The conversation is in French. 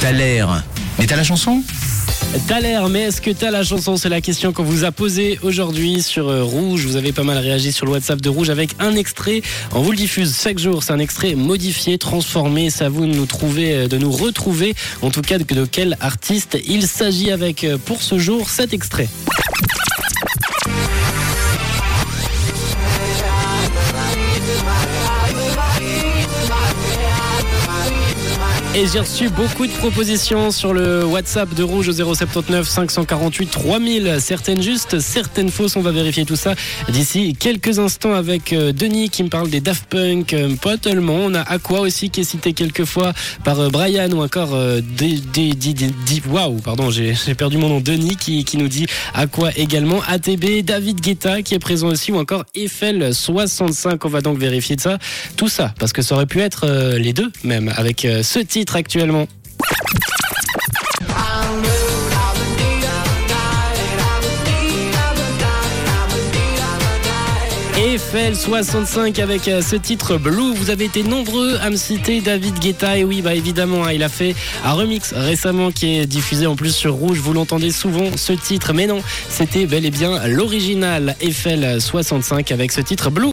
T'as l'air. Mais t'as la chanson T'as l'air, mais est-ce que t'as la chanson C'est la question qu'on vous a posée aujourd'hui sur euh, Rouge. Vous avez pas mal réagi sur le WhatsApp de Rouge avec un extrait. On vous le diffuse chaque jour. C'est un extrait modifié, transformé. C'est à vous de nous trouver, euh, de nous retrouver. En tout cas, de quel artiste il s'agit avec euh, pour ce jour cet extrait. Et j'ai reçu beaucoup de propositions sur le WhatsApp de Rouge au 079 548 3000. Certaines justes, certaines fausses. On va vérifier tout ça d'ici quelques instants avec euh, Denis qui me parle des Daft Punk. euh, Pas tellement. On a Aqua aussi qui est cité quelques fois par euh, Brian ou encore Waouh, pardon, j'ai perdu mon nom. Denis qui, qui nous dit Aqua également. ATB, David Guetta qui est présent aussi ou encore Eiffel 65. On va donc vérifier de ça. Tout ça parce que ça aurait pu être les deux même avec ce titre actuellement. Eiffel 65 avec euh, ce titre Blue. Vous avez été nombreux à me citer David Guetta. Et oui, bah évidemment, hein, il a fait un remix récemment qui est diffusé en plus sur Rouge. Vous l'entendez souvent ce titre, mais non, c'était bel et bien l'original Eiffel 65 avec ce titre Blue.